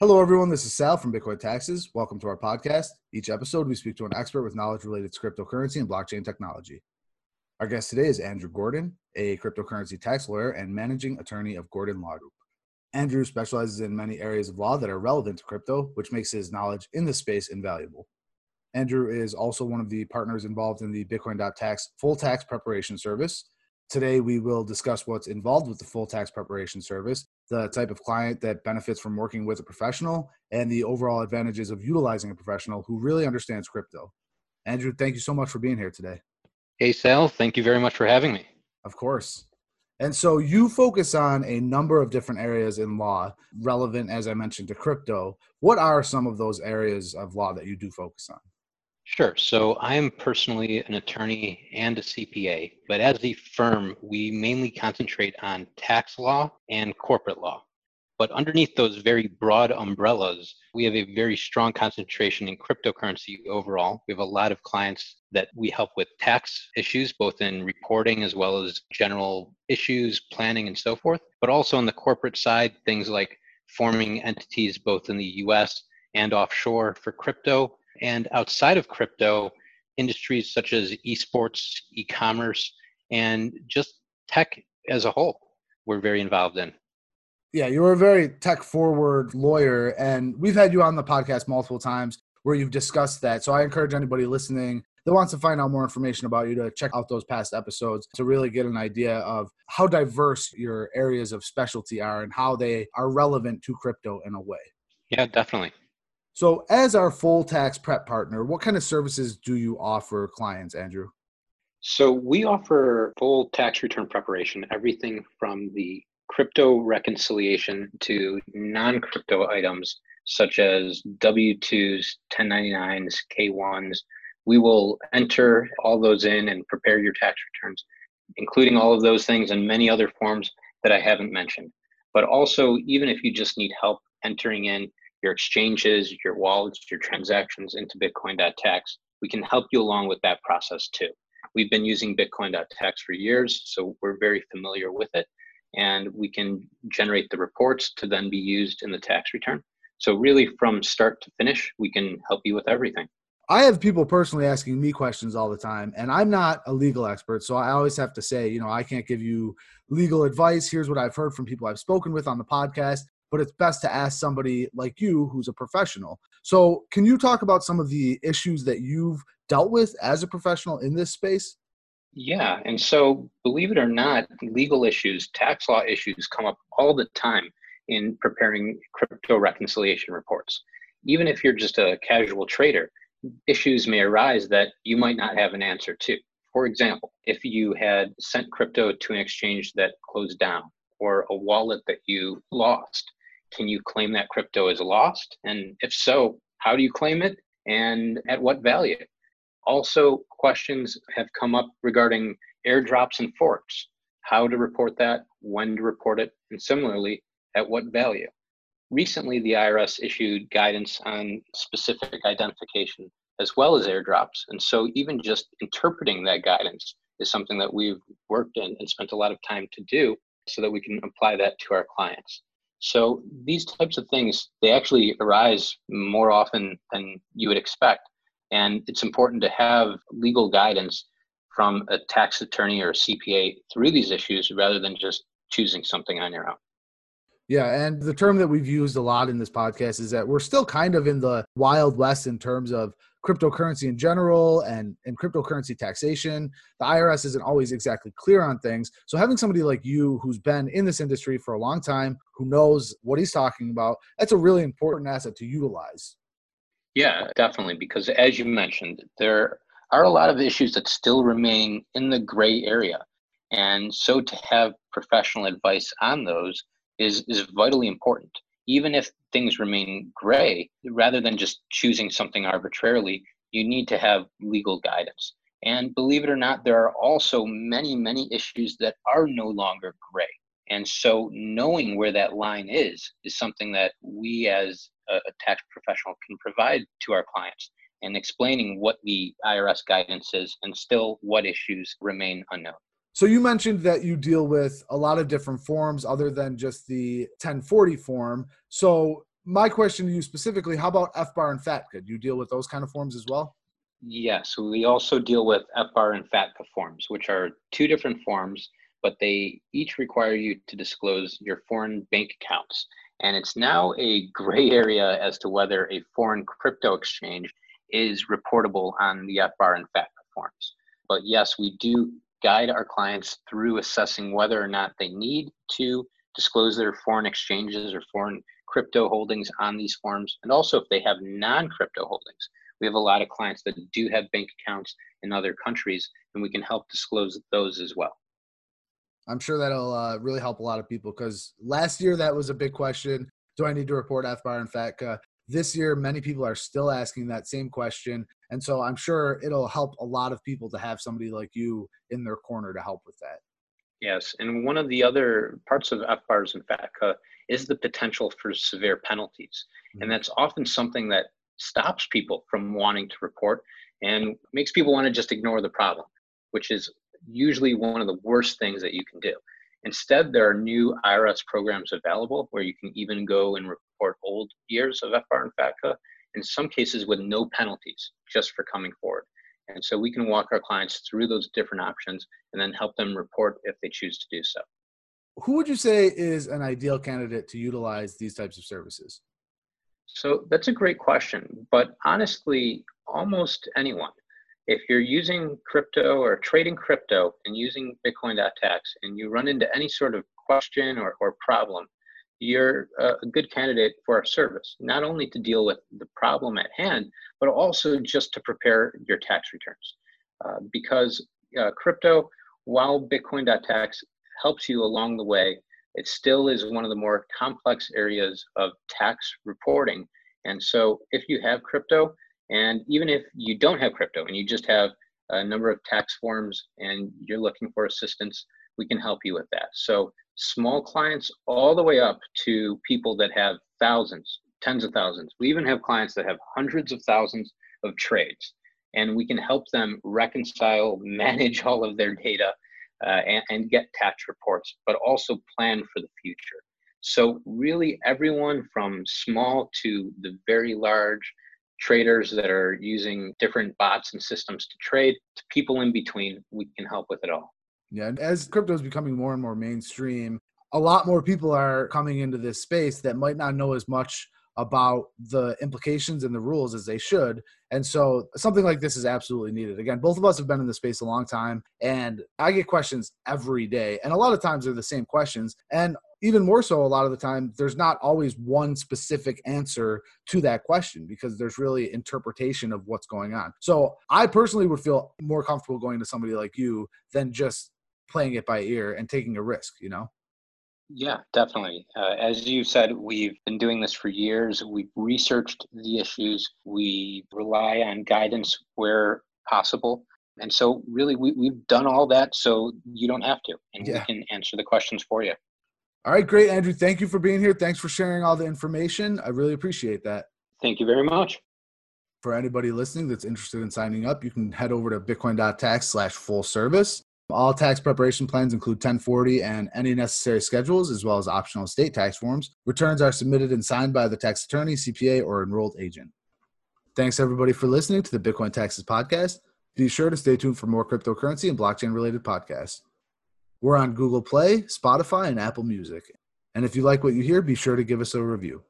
Hello, everyone. This is Sal from Bitcoin Taxes. Welcome to our podcast. Each episode, we speak to an expert with knowledge related to cryptocurrency and blockchain technology. Our guest today is Andrew Gordon, a cryptocurrency tax lawyer and managing attorney of Gordon Law Group. Andrew specializes in many areas of law that are relevant to crypto, which makes his knowledge in this space invaluable. Andrew is also one of the partners involved in the Bitcoin.tax full tax preparation service, Today, we will discuss what's involved with the full tax preparation service, the type of client that benefits from working with a professional, and the overall advantages of utilizing a professional who really understands crypto. Andrew, thank you so much for being here today. Hey, Sal, thank you very much for having me. Of course. And so you focus on a number of different areas in law relevant, as I mentioned, to crypto. What are some of those areas of law that you do focus on? Sure. So I am personally an attorney and a CPA, but as a firm, we mainly concentrate on tax law and corporate law. But underneath those very broad umbrellas, we have a very strong concentration in cryptocurrency overall. We have a lot of clients that we help with tax issues, both in reporting as well as general issues, planning, and so forth. But also on the corporate side, things like forming entities both in the US and offshore for crypto, and outside of crypto, industries such as esports, e commerce, and just tech as a whole, we're very involved in. Yeah, you're a very tech forward lawyer, and we've had you on the podcast multiple times where you've discussed that. So I encourage anybody listening that wants to find out more information about you to check out those past episodes to really get an idea of how diverse your areas of specialty are and how they are relevant to crypto in a way. Yeah, definitely. So, as our full tax prep partner, what kind of services do you offer clients, Andrew? So, we offer full tax return preparation, everything from the crypto reconciliation to non crypto items such as W 2s, 1099s, K 1s. We will enter all those in and prepare your tax returns, including all of those things and many other forms that I haven't mentioned. But also, even if you just need help entering in your exchanges, your wallets, your transactions into Bitcoin.tax. We can help you along with that process too. We've been using Bitcoin.tax for years, so we're very familiar with it. And we can generate the reports to then be used in the tax return. So, really, from start to finish, we can help you with everything. I have people personally asking me questions all the time, and I'm not a legal expert. So I always have to say, you know, I can't give you legal advice. Here's what I've heard from people I've spoken with on the podcast but it's best to ask somebody like you who's a professional. So, can you talk about some of the issues that you've dealt with as a professional in this space? Yeah, and so believe it or not, legal issues, tax law issues come up all the time in preparing crypto reconciliation reports. Even if you're just a casual trader, issues may arise that you might not have an answer to. For example, if you had sent crypto to an exchange that closed down or a wallet that you lost, can you claim that crypto is lost? And if so, how do you claim it and at what value? Also, questions have come up regarding airdrops and forks, how to report that, when to report it, and similarly, at what value. Recently, the IRS issued guidance on specific identification as well as airdrops. And so, even just interpreting that guidance is something that we've worked in and spent a lot of time to do so that we can apply that to our clients. So these types of things, they actually arise more often than you would expect. And it's important to have legal guidance from a tax attorney or a CPA through these issues rather than just choosing something on your own. Yeah, and the term that we've used a lot in this podcast is that we're still kind of in the wild west in terms of cryptocurrency in general and, and cryptocurrency taxation. The IRS isn't always exactly clear on things. So having somebody like you who's been in this industry for a long time, who knows what he's talking about, that's a really important asset to utilize. Yeah, definitely. Because as you mentioned, there are a lot of issues that still remain in the gray area. And so to have professional advice on those is, is vitally important even if things remain gray, rather than just choosing something arbitrarily, you need to have legal guidance. And believe it or not, there are also many, many issues that are no longer gray. And so knowing where that line is is something that we as a, tax professional can provide to our clients and explaining what the IRS guidance is and still what issues remain unknown. So you mentioned that you deal with a lot of different forms other than just the 1040 form. So my question to you specifically, how about FBAR and FATCA? Do you deal with those kind of forms as well? Yes, we also deal with FBAR and FATCA forms, which are two different forms, but they each require you to disclose your foreign bank accounts. And it's now a gray area as to whether a foreign crypto exchange is reportable on the FBAR and FATCA forms. But yes, we do guide our clients through assessing whether or not they need to disclose their foreign exchanges or foreign crypto holdings on these forms, and also if they have non crypto holdings. We have a lot of clients that do have bank accounts in other countries, and we can help disclose those as well. I'm sure that'll uh, really help a lot of people because last year that was a big question. Do I need to report FBAR and FATCA? This year, many people are still asking that same question. And so I'm sure it'll help a lot of people to have somebody like you in their corner to help with that. Yes. And one of the other parts of FBARs and FATCA is the potential for severe penalties. Mm-hmm. And that's often something that stops people from wanting to report and makes people want to just ignore the problem, which is usually one of the worst things that you can do. Instead, there are new IRS programs available where you can even go and report old years of FBAR and FATCA, in some cases with no penalties just for coming forward. And so we can walk our clients through those different options and then help them report if they choose to do so. Who would you say is an ideal candidate to utilize these types of services? So that's a great question, but honestly, almost anyone if you're using crypto or trading crypto and using Bitcoin.tax and you run into any sort of question or, or problem, you're a good candidate for our service, not only to deal with the problem at hand, but also just to prepare your tax returns. Uh, because uh, crypto, while Bitcoin.tax helps you along the way, it still is one of the more complex areas of tax reporting. And so if you have crypto, and even if you don't have crypto and you just have a number of tax forms and you're looking for assistance, we can help you with that. So small clients all the way up to people that have thousands, tens of thousands. We even have clients that have hundreds of thousands of trades and we can help them reconcile, manage all of their data uh, and, and get tax reports, but also plan for the future. So really everyone from small to the very large traders that are using different bots and systems to trade to people in between we can help with it all yeah and as crypto is becoming more and more mainstream a lot more people are coming into this space that might not know as much about the implications and the rules as they should. And so something like this is absolutely needed. Again, both of us have been in the space a long time and I get questions every day. And a lot of times they're the same questions. And even more so a lot of the time there's not always one specific answer to that question because there's really interpretation of what's going on so i personally would feel more comfortable going to somebody like you than just playing it by ear and taking a risk you know yeah definitely uh, as you said we've been doing this for years we've researched the issues we rely on guidance where possible and so really we, we've done all that so you don't have to and yeah. we can answer the questions for you all right, great, Andrew. Thank you for being here. Thanks for sharing all the information. I really appreciate that. Thank you very much. For anybody listening that's interested in signing up, you can head over to bitcoin.tax slash full service. All tax preparation plans include 1040 and any necessary schedules, as well as optional state tax forms. Returns are submitted and signed by the tax attorney, CPA, or enrolled agent. Thanks, everybody, for listening to the Bitcoin Taxes Podcast. Be sure to stay tuned for more cryptocurrency and blockchain related podcasts. We're on Google Play, Spotify, and Apple Music. And if you like what you hear, be sure to give us a review.